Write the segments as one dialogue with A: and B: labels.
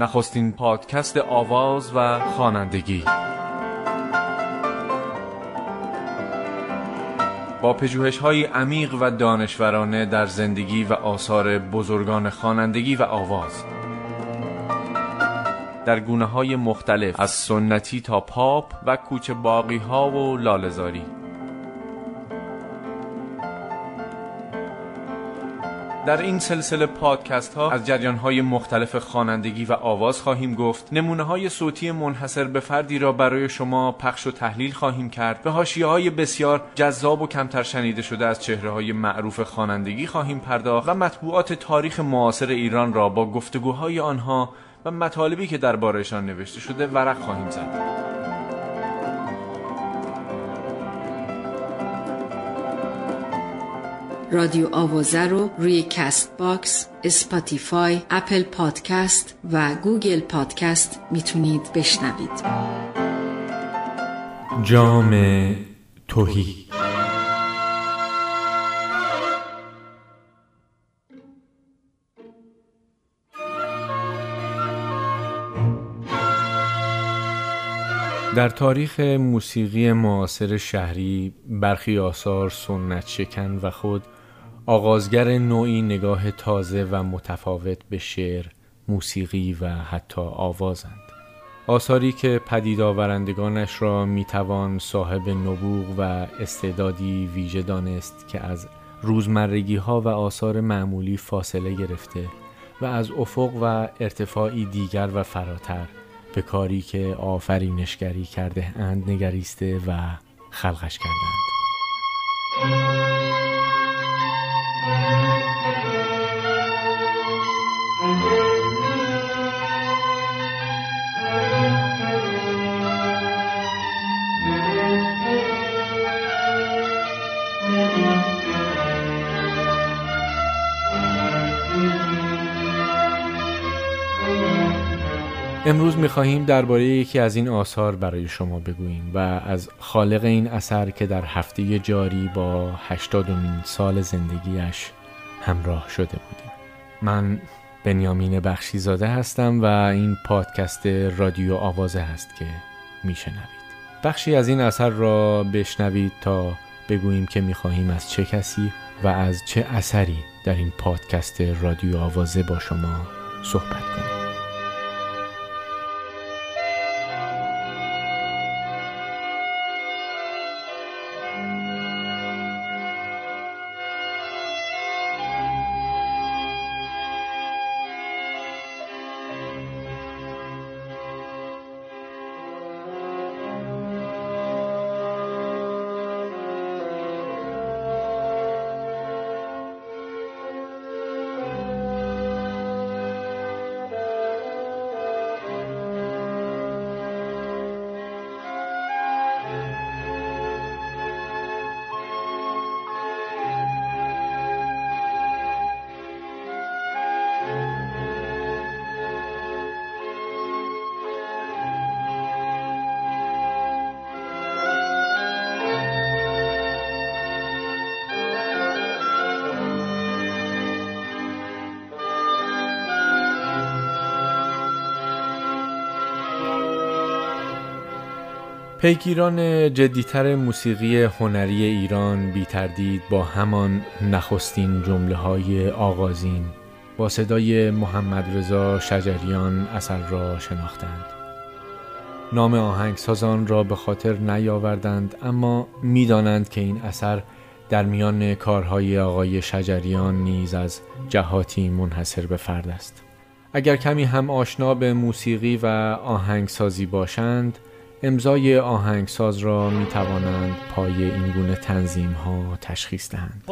A: نخستین پادکست آواز و خوانندگی. با پژوهش های عمیق و دانشورانه در زندگی و آثار بزرگان خوانندگی و آواز. در گونه های مختلف از سنتی تا پاپ و کوچه باقی ها و لالزاری در این سلسله پادکست ها از جریان های مختلف خوانندگی و آواز خواهیم گفت. نمونه های صوتی منحصر به فردی را برای شما پخش و تحلیل خواهیم کرد. به حاشیه های بسیار جذاب و کمتر شنیده شده از چهره های معروف خوانندگی خواهیم پرداخت و مطبوعات تاریخ معاصر ایران را با گفتگوهای آنها و مطالبی که دربارهشان نوشته شده ورق خواهیم زد.
B: رادیو آوازه رو روی کست‌باکس، اسپاتیفای، اپل پادکست و گوگل پادکست می‌تونید بشنوید.
A: جام تهی. در تاریخ موسیقی معاصر شهری برخی آثار سنت شکن و خود آغازگر نوعی نگاه تازه و متفاوت به شعر، موسیقی و حتی آوازند. آثاری که پدید آورندگانش را می‌توان صاحب نبوغ و استعدادی ویژه دانست که از روزمرگی ها و آثار معمولی فاصله گرفته و از افق و ارتفاعی دیگر و فراتر به کاری که آفرینشگری کرده اند نگریسته و خلقش کردند. می‌خواهیم درباره یکی از این آثار برای شما بگوییم و از خالق این اثر که در هفته جاری با هشتادمین سال زندگیش همراه شده بودیم. من بنیامین بخشیزاده هستم و این پادکست رادیو آوازه هست که میشنوید. بخشی از این اثر را بشنوید تا بگوییم که می‌خواهیم از چه کسی و از چه اثری در این پادکست رادیو آوازه با شما صحبت کنیم. پیگیران جدیتر موسیقی هنری ایران بی تردید با همان نخستین جمله های آغازین با صدای محمد رضا شجریان اثر را شناختند. نام آهنگسازان را به خاطر نیاوردند اما می‌دانند که این اثر در میان کارهای آقای شجریان نیز از جهاتی منحصر به فرد است. اگر کمی هم آشنا به موسیقی و آهنگسازی باشند امضای آهنگساز را می توانند پای این گونه تنظیم ها تشخیص دهند.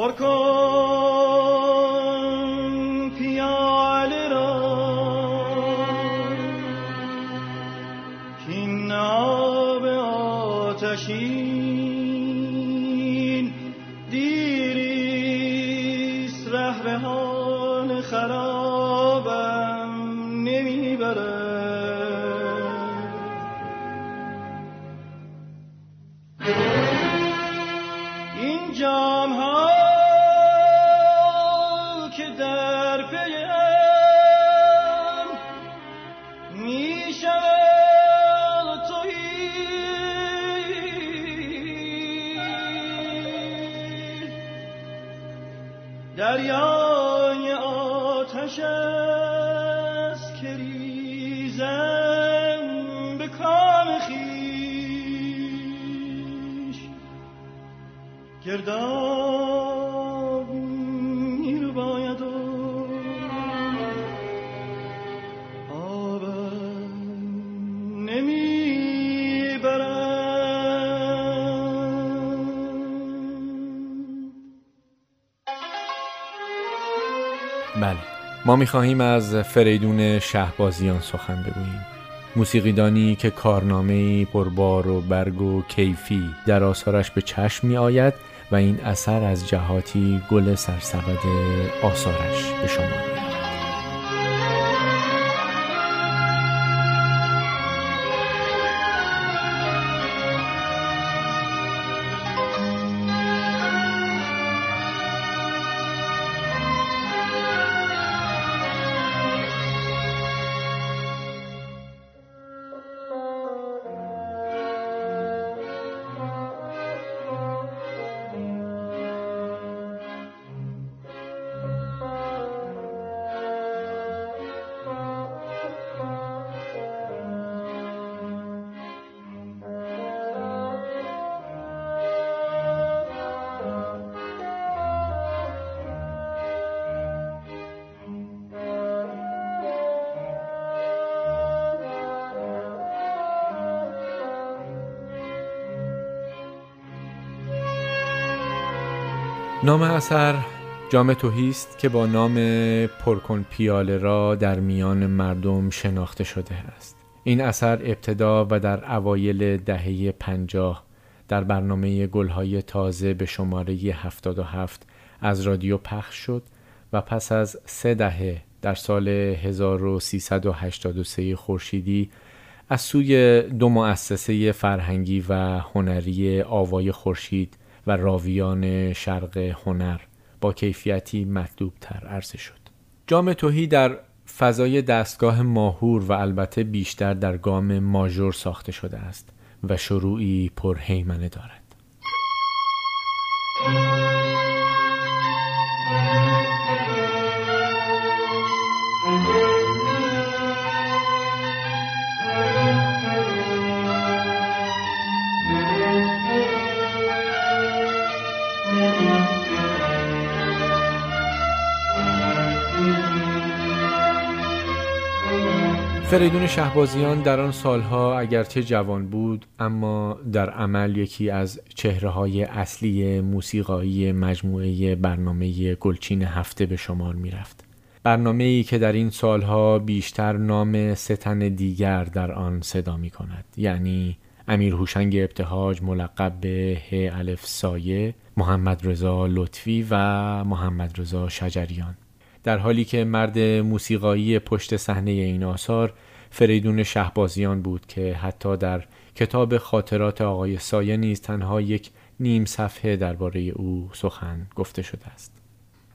C: گرداب می باید
A: بله. ما می‌خواهیم از فریدون شهبازیان سخن بگوییم. موسیقیدانی که کارنامه پربار و برگ و کیفی در آثارش به چشم می آید و این اثر از جهاتی گل سرسبد آثارش به شما می نام اثر جام توهی است که با نام پرکن پیاله را در میان مردم شناخته شده است. این اثر ابتدا و در اوایل دهه پنجاه در برنامه گلهای تازه به شماره 77 از رادیو پخش شد و پس از سه دهه در سال 1383 خورشیدی از سوی دو مؤسسه فرهنگی و هنری آوای خورشید و راویان شرق هنر با کیفیتی مطلوب تر عرضه شد. جام توهی در فضای دستگاه ماهور و البته بیشتر در گام ماژور ساخته شده است و شروعی پرهیمنه دارد. فریدون شهبازیان در آن سالها اگرچه جوان بود اما در عمل یکی از چهره های اصلی موسیقایی مجموعه برنامه گلچین هفته به شمار می رفت. برنامه ای که در این سالها بیشتر نام ستن دیگر در آن صدا می کند یعنی امیر هوشنگ ابتهاج ملقب به ه الف سایه محمد رضا لطفی و محمد رضا شجریان در حالی که مرد موسیقایی پشت صحنه این آثار فریدون شهبازیان بود که حتی در کتاب خاطرات آقای سایه نیز تنها یک نیم صفحه درباره او سخن گفته شده است.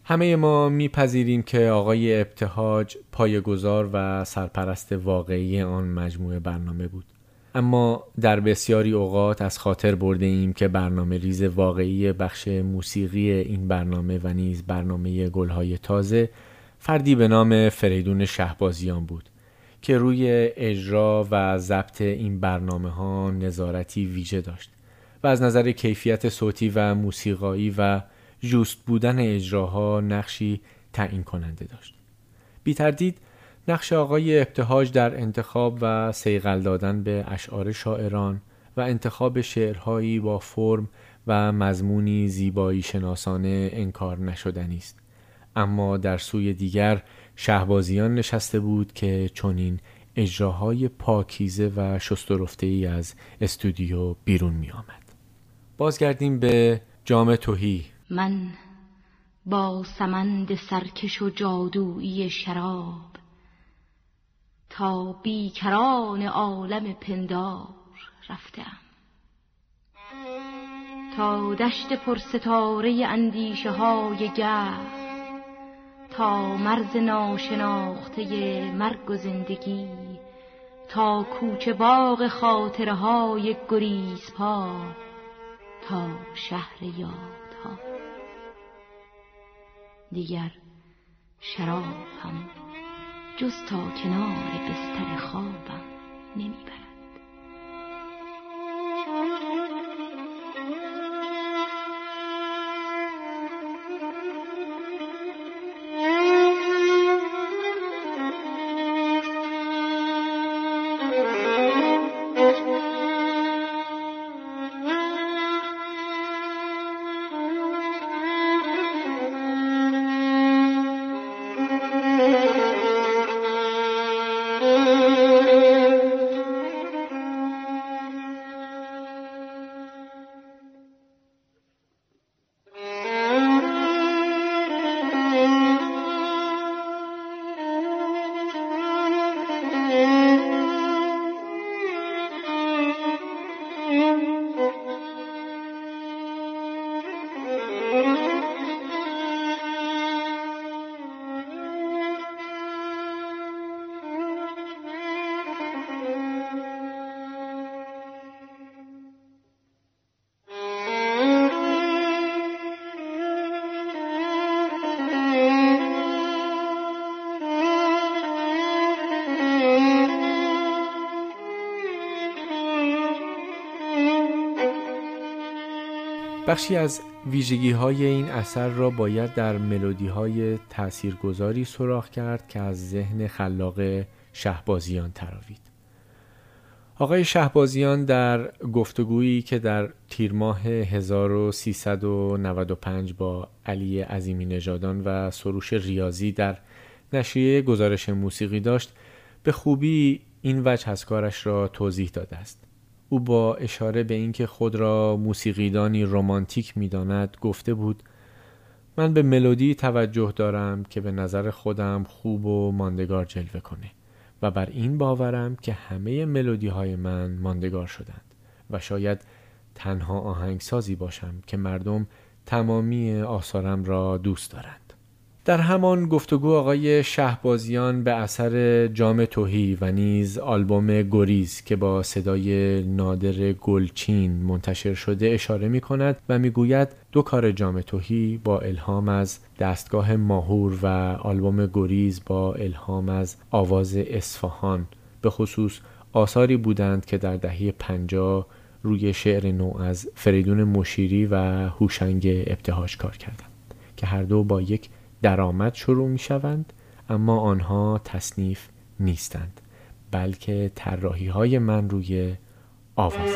A: همه ما میپذیریم که آقای ابتهاج پایگزار و سرپرست واقعی آن مجموعه برنامه بود. اما در بسیاری اوقات از خاطر برده ایم که برنامه ریز واقعی بخش موسیقی این برنامه و نیز برنامه گلهای تازه فردی به نام فریدون شهبازیان بود. که روی اجرا و ضبط این برنامه ها نظارتی ویژه داشت و از نظر کیفیت صوتی و موسیقایی و جوست بودن اجراها نقشی تعیین کننده داشت. بی تردید نقش آقای ابتهاج در انتخاب و سیغل دادن به اشعار شاعران و انتخاب شعرهایی با فرم و مضمونی زیبایی شناسانه انکار نشدنی است. اما در سوی دیگر شهبازیان نشسته بود که چنین اجراهای پاکیزه و شسترفته ای از استودیو بیرون می آمد. بازگردیم به جام توهی
D: من با سمند سرکش و جادویی شراب تا بیکران عالم پندار رفتم تا دشت پرستاره اندیشه های گرد تا مرز ناشناخته مرگ و زندگی تا کوچه باغ خاطره های گریز پا تا شهر یادها. دیگر شراب هم جز تا کنار بستر خوابم نمی‌برد
A: بخشی از ویژگی های این اثر را باید در ملودی های تاثیرگذاری سراغ کرد که از ذهن خلاق شهبازیان تراوید. آقای شهبازیان در گفتگویی که در تیر ماه 1395 با علی عظیمی نژادان و سروش ریاضی در نشریه گزارش موسیقی داشت به خوبی این وجه از کارش را توضیح داده است. او با اشاره به اینکه خود را موسیقیدانی رمانتیک می‌داند گفته بود من به ملودی توجه دارم که به نظر خودم خوب و ماندگار جلوه کنه و بر این باورم که همه ملودی های من ماندگار شدند و شاید تنها آهنگسازی باشم که مردم تمامی آثارم را دوست دارند. در همان گفتگو آقای شهبازیان به اثر جام توهی و نیز آلبوم گریز که با صدای نادر گلچین منتشر شده اشاره می کند و می گوید دو کار جام توهی با الهام از دستگاه ماهور و آلبوم گریز با الهام از آواز اصفهان. به خصوص آثاری بودند که در دهه پنجاه روی شعر نو از فریدون مشیری و هوشنگ ابتهاج کار کردند که هر دو با یک درآمد شروع می شوند اما آنها تصنیف نیستند بلکه طراحی های من روی آواز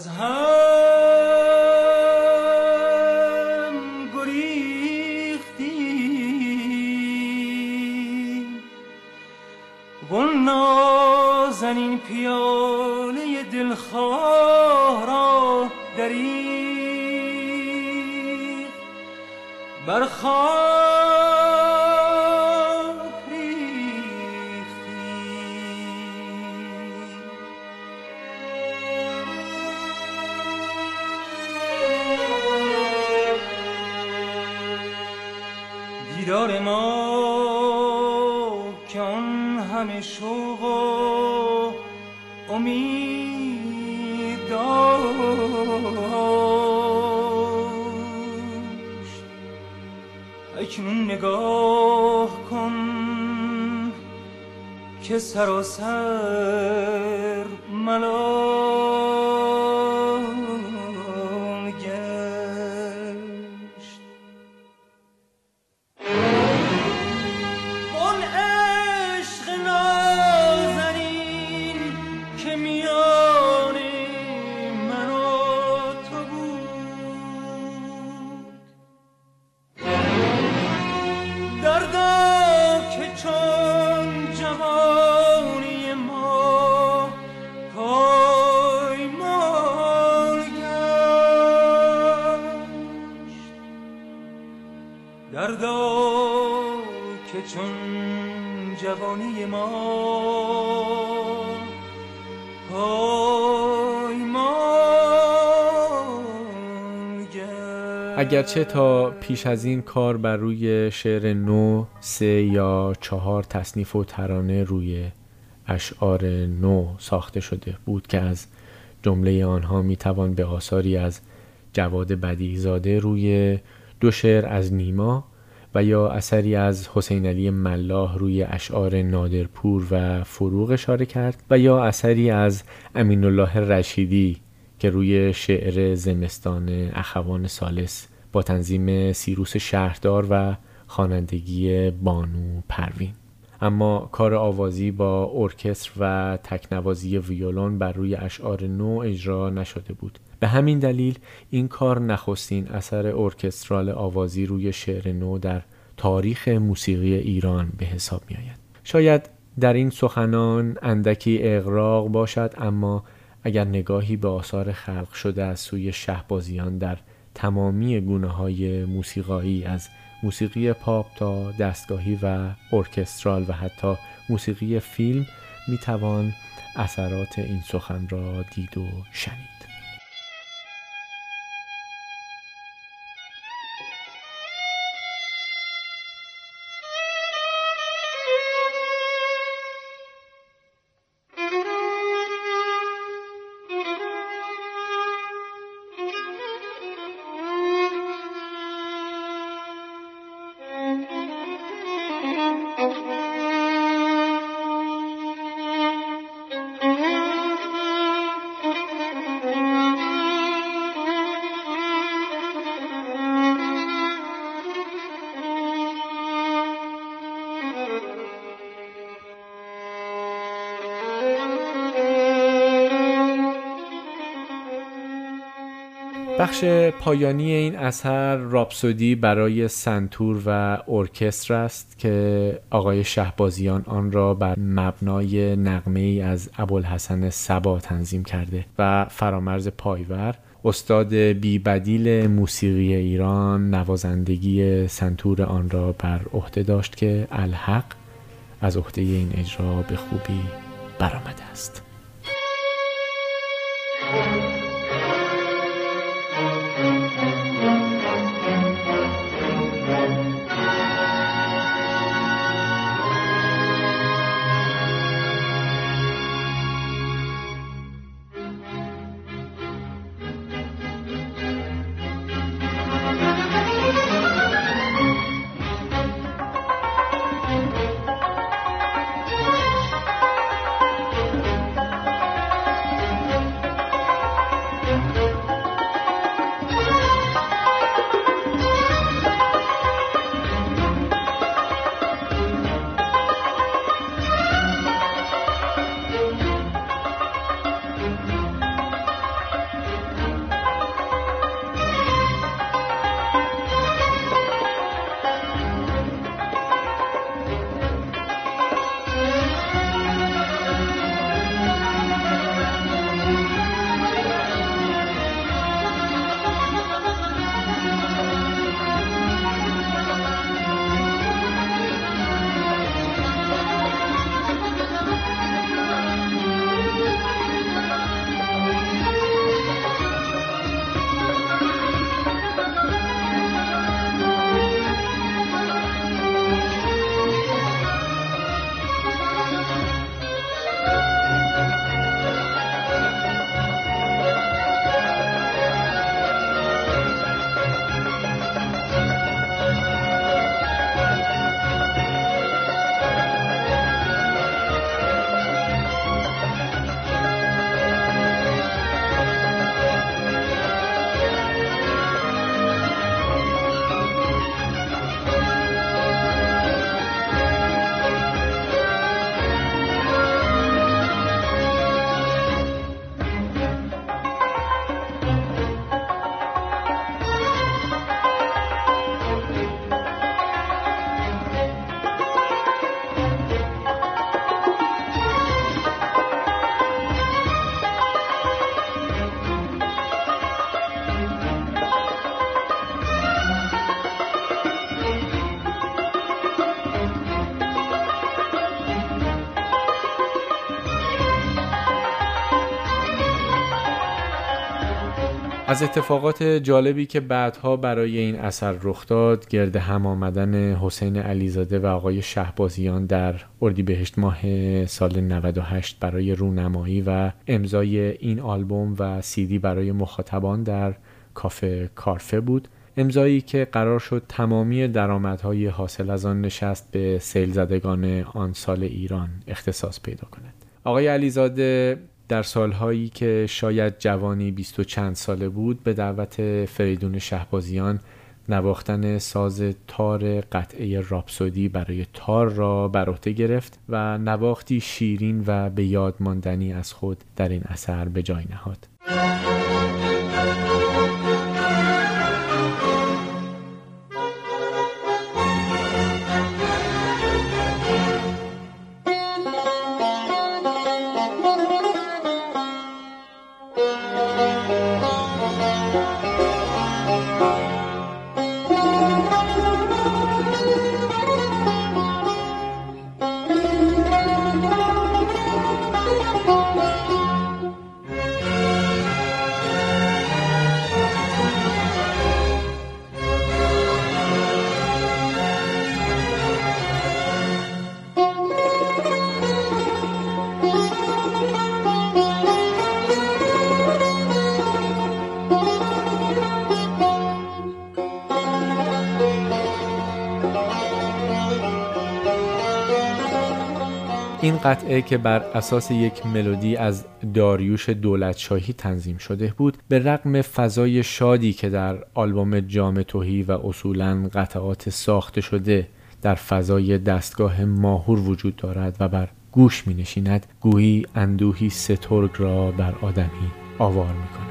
C: از هم داشت. اکنون نگاه کن که سراسر ملال
A: اگرچه تا پیش از این کار بر روی شعر نو سه یا چهار تصنیف و ترانه روی اشعار نو ساخته شده بود که از جمله آنها می توان به آثاری از جواد بدیزاده روی دو شعر از نیما و یا اثری از حسین علی ملاح روی اشعار نادرپور و فروغ اشاره کرد و یا اثری از امین الله رشیدی که روی شعر زمستان اخوان سالس با تنظیم سیروس شهردار و خوانندگی بانو پروین اما کار آوازی با ارکستر و تکنوازی ویولون بر روی اشعار نو اجرا نشده بود به همین دلیل این کار نخستین اثر ارکسترال آوازی روی شعر نو در تاریخ موسیقی ایران به حساب می آید. شاید در این سخنان اندکی اغراق باشد اما اگر نگاهی به آثار خلق شده از سوی شهبازیان در تمامی گونه های موسیقایی از موسیقی پاپ تا دستگاهی و ارکسترال و حتی موسیقی فیلم می توان اثرات این سخن را دید و شنید. بخش پایانی این اثر راپسودی برای سنتور و ارکستر است که آقای شهبازیان آن را بر مبنای نقمه ای از ابوالحسن سبا تنظیم کرده و فرامرز پایور استاد بیبدیل موسیقی ایران نوازندگی سنتور آن را بر عهده داشت که الحق از عهده این اجرا به خوبی برآمده است. از اتفاقات جالبی که بعدها برای این اثر رخ داد گرد هم آمدن حسین علیزاده و آقای شهبازیان در اردیبهشت ماه سال 98 برای رونمایی و امضای این آلبوم و سیدی برای مخاطبان در کافه کارفه بود. امضایی که قرار شد تمامی درآمدهای حاصل از آن نشست به سیل زدگان آن سال ایران اختصاص پیدا کند. آقای علیزاده در سالهایی که شاید جوانی بیست و چند ساله بود به دعوت فریدون شهبازیان نواختن ساز تار قطعه راپسودی برای تار را بر عهده گرفت و نواختی شیرین و به یاد ماندنی از خود در این اثر به جای نهاد. قطعه که بر اساس یک ملودی از داریوش دولتشاهی تنظیم شده بود به رغم فضای شادی که در آلبوم جام توهی و اصولا قطعات ساخته شده در فضای دستگاه ماهور وجود دارد و بر گوش می نشیند گویی اندوهی سترگ را بر آدمی آوار می کند.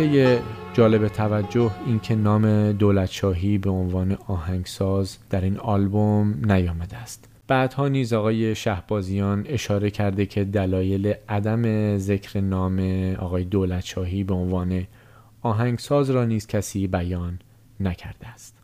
A: نکته جالب توجه این که نام دولتشاهی به عنوان آهنگساز در این آلبوم نیامده است. بعدها نیز آقای شهبازیان اشاره کرده که دلایل عدم ذکر نام آقای دولتشاهی به عنوان آهنگساز را نیز کسی بیان نکرده است.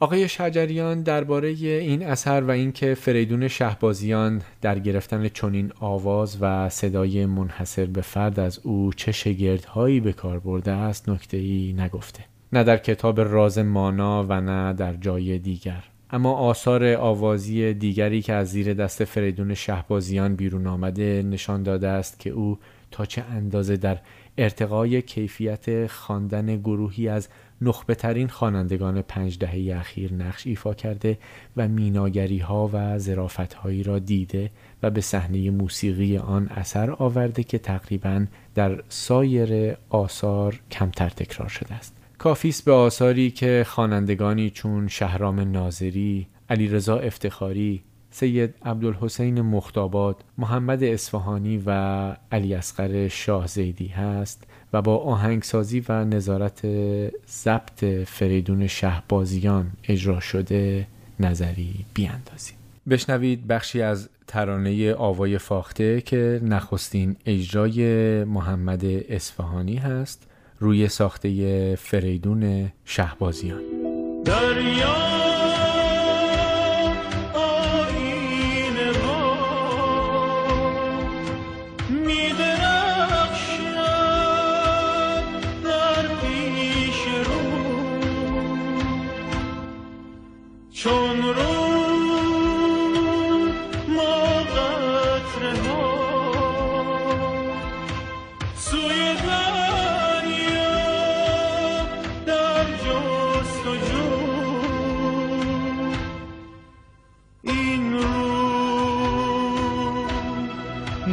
A: آقای شجریان درباره این اثر و اینکه فریدون شهبازیان در گرفتن چنین آواز و صدای منحصر به فرد از او چه شگردهایی به کار برده است نکته ای نگفته. نه در کتاب راز مانا و نه در جای دیگر. اما آثار آوازی دیگری که از زیر دست فریدون شهبازیان بیرون آمده نشان داده است که او تا چه اندازه در ارتقای کیفیت خواندن گروهی از نخبه ترین خوانندگان پنج دهه اخیر نقش ایفا کرده و میناگری ها و زرافت هایی را دیده و به صحنه موسیقی آن اثر آورده که تقریبا در سایر آثار کمتر تکرار شده است. کافیست به آثاری که خوانندگانی چون شهرام ناظری، علیرضا افتخاری، سید عبدالحسین مختاباد، محمد اصفهانی و علی اصغر شاه زیدی هست. و با آهنگسازی و نظارت ضبط فریدون شهبازیان اجرا شده نظری بیاندازیم. بشنوید بخشی از ترانه آوای فاخته که نخستین اجرای محمد اصفهانی هست روی ساخته فریدون شهبازیان. دریا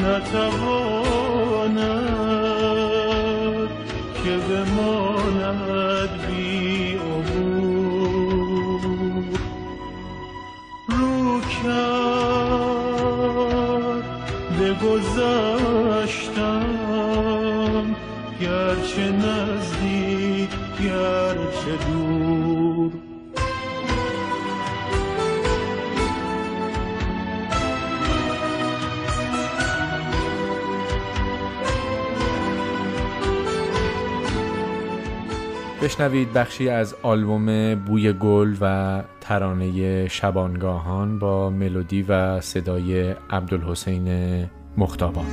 A: نتواند که بماند
E: بشنوید بخشی از آلبوم بوی گل و ترانه شبانگاهان با ملودی و صدای عبدالحسین مختابان.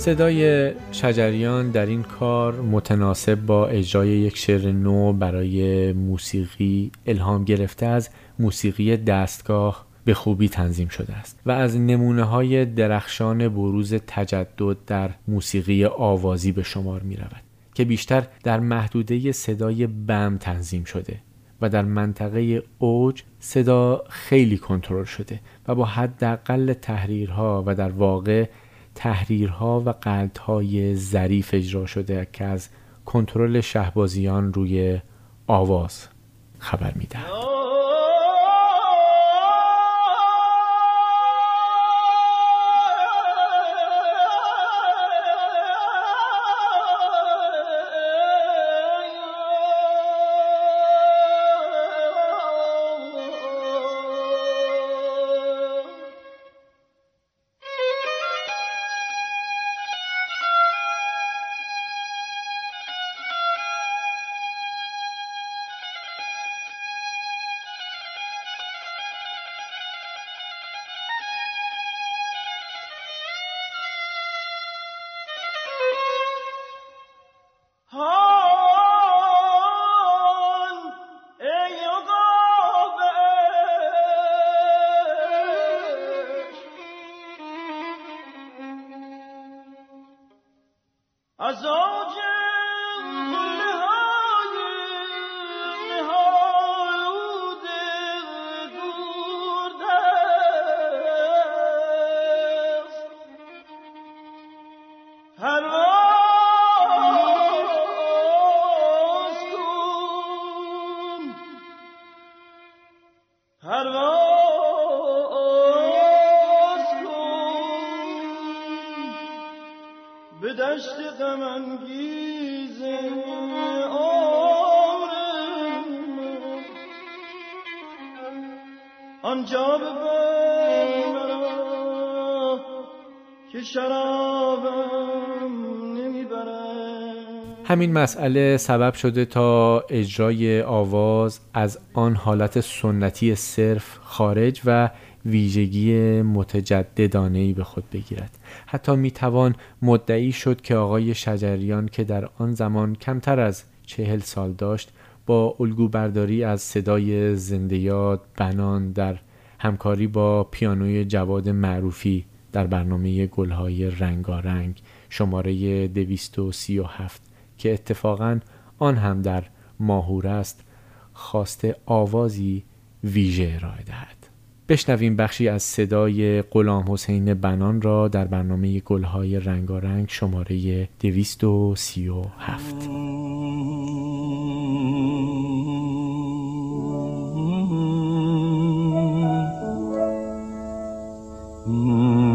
E: صدای شجریان در این کار متناسب با اجرای یک شعر نو برای موسیقی الهام گرفته از موسیقی دستگاه به خوبی تنظیم شده است و از نمونه های درخشان بروز تجدد در موسیقی آوازی به شمار می رود که بیشتر در محدوده صدای بم تنظیم شده و در منطقه اوج صدا خیلی کنترل شده و با حداقل تحریرها و در واقع تحریرها و قلدهای ظریف اجرا شده که از کنترل شهبازیان روی آواز خبر می‌دهد.
A: همین مسئله سبب شده تا اجرای آواز از آن حالت سنتی صرف خارج و ویژگی متجددانه به خود بگیرد. حتی می توان مدعی شد که آقای شجریان که در آن زمان کمتر از چهل سال داشت با الگو برداری از صدای زندیات بنان در همکاری با پیانوی جواد معروفی در برنامه گلهای رنگارنگ شماره 237 که اتفاقا آن هم در ماهور است خواست آوازی ویژه ارائه دهد. بشنویم بخشی از صدای غلام حسین بنان را در برنامه گلهای رنگارنگ شماره 237
F: بر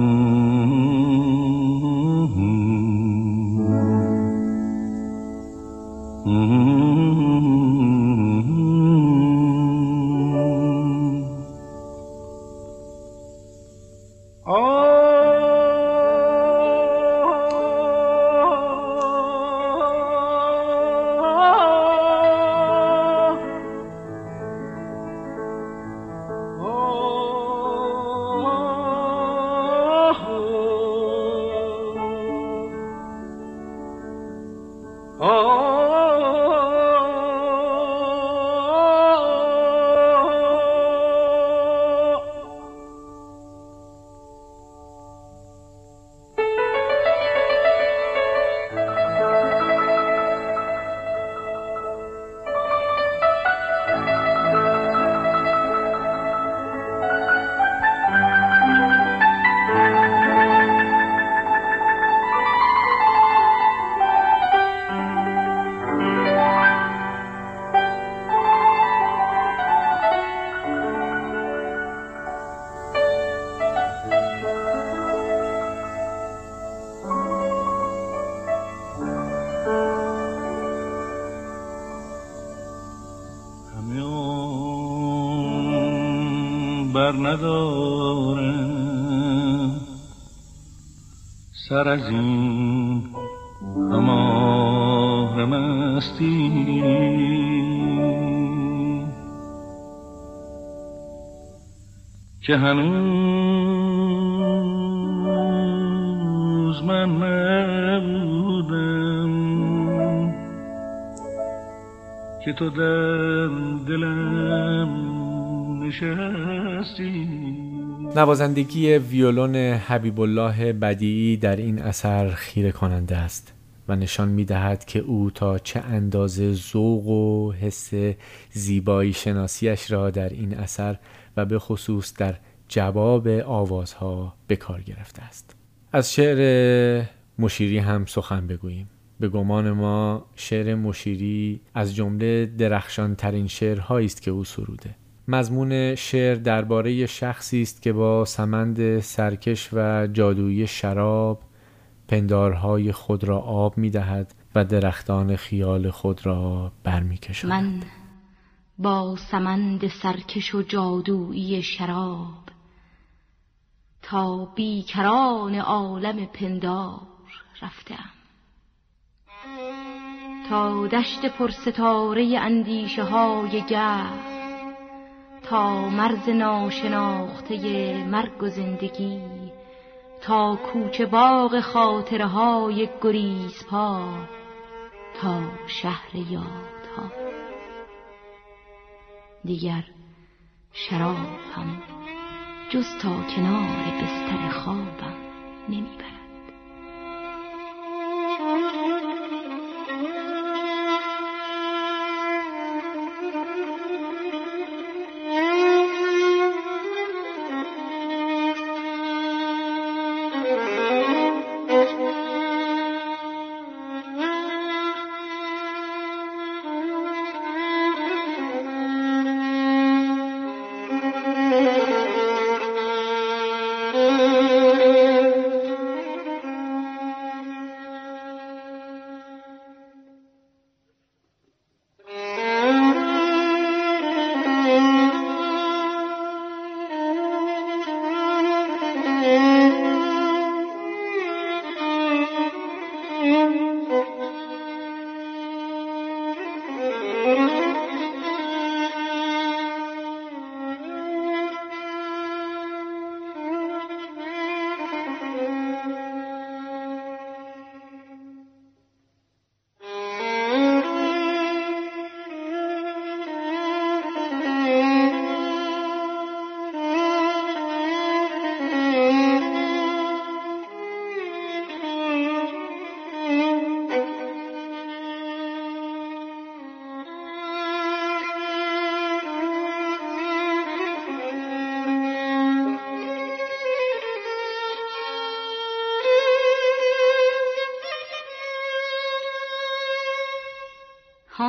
F: سر از این هماه مستی که هنوز من نبودم. که تو در دلم
A: نوازندگی ویولون حبیب الله بدیعی در این اثر خیره کننده است و نشان می دهد که او تا چه اندازه ذوق و حس زیبایی شناسیش را در این اثر و به خصوص در جواب آوازها به کار گرفته است. از شعر مشیری هم سخن بگوییم. به گمان ما شعر مشیری از جمله درخشان ترین شعرهایی است که او سروده. مضمون شعر درباره شخصی است که با سمند سرکش و جادویی شراب پندارهای خود را آب می دهد و درختان خیال خود را برمی کشد.
D: من با سمند سرکش و جادویی شراب تا بیکران عالم پندار رفتم تا دشت پرستاره اندیشه های گرد تا مرز ناشناخته مرگ و زندگی تا کوچه باغ خاطره های گریز پا تا شهر یادها. دیگر شراب هم جز تا کنار بستر خوابم نمی‌برد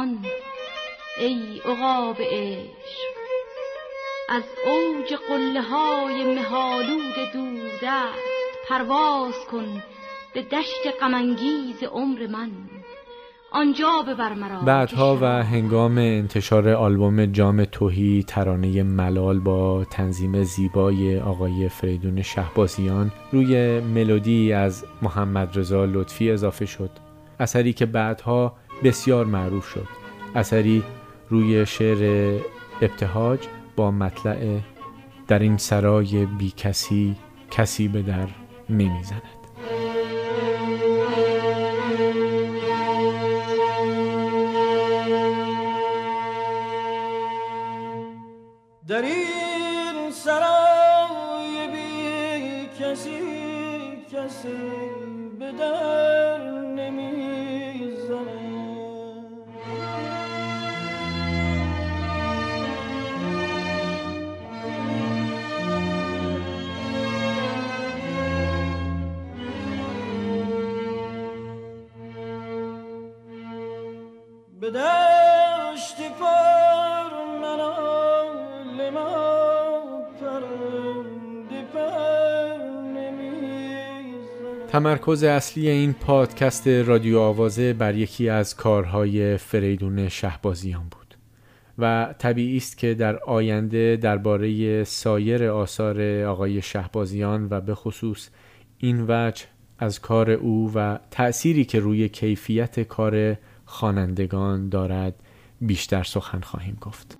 D: هان ای عقاب عشق از اوج قله های مهالود دودست پرواز کن به دشت غمانگیز عمر من. آنجا ببر مرا
A: بعدها و هنگام انتشار آلبوم جام توهی ترانه ملال با تنظیم زیبای آقای فریدون شهبازیان روی ملودی از محمد رضا لطفی اضافه شد. اثری که بعدها بسیار معروف شد. اثری روی شعر ابتهاج با مطلع در این سرای بی کسی کسی به در نمی‌زند.
C: به
A: تمرکز اصلی این پادکست رادیو آوازه بر یکی از کارهای فریدون شهبازیان بود و طبیعی است که در آینده درباره سایر آثار آقای شهبازیان و به خصوص این وجه از کار او و تأثیری که روی کیفیت کار خوانندگان دارد بیشتر سخن خواهیم گفت.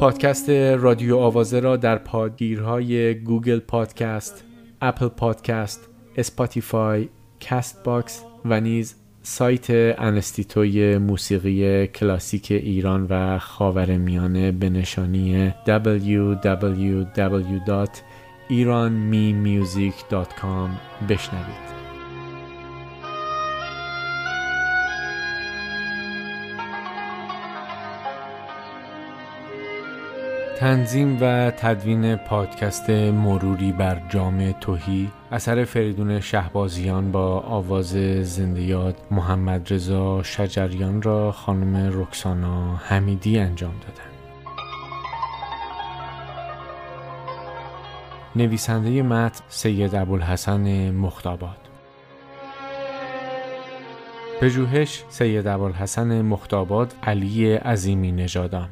A: پادکست رادیو آوازه را در پادگیرهای گوگل پادکست، اپل پادکست، اسپاتیفای، کست باکس و نیز سایت انستیتوی موسیقی کلاسیک ایران و خاورمیانه به نشانی www.iranmemusic.com بشنوید. تنظیم و تدوین پادکست مروری بر جام توهی اثر فریدون شهبازیان با آواز زنده یاد محمد رضا شجریان را خانم رکسانا حمیدی انجام دادند. نویسنده متن سید ابوالحسن مختاباد پژوهش سید ابوالحسن مختاباد علی عظیمی نژادان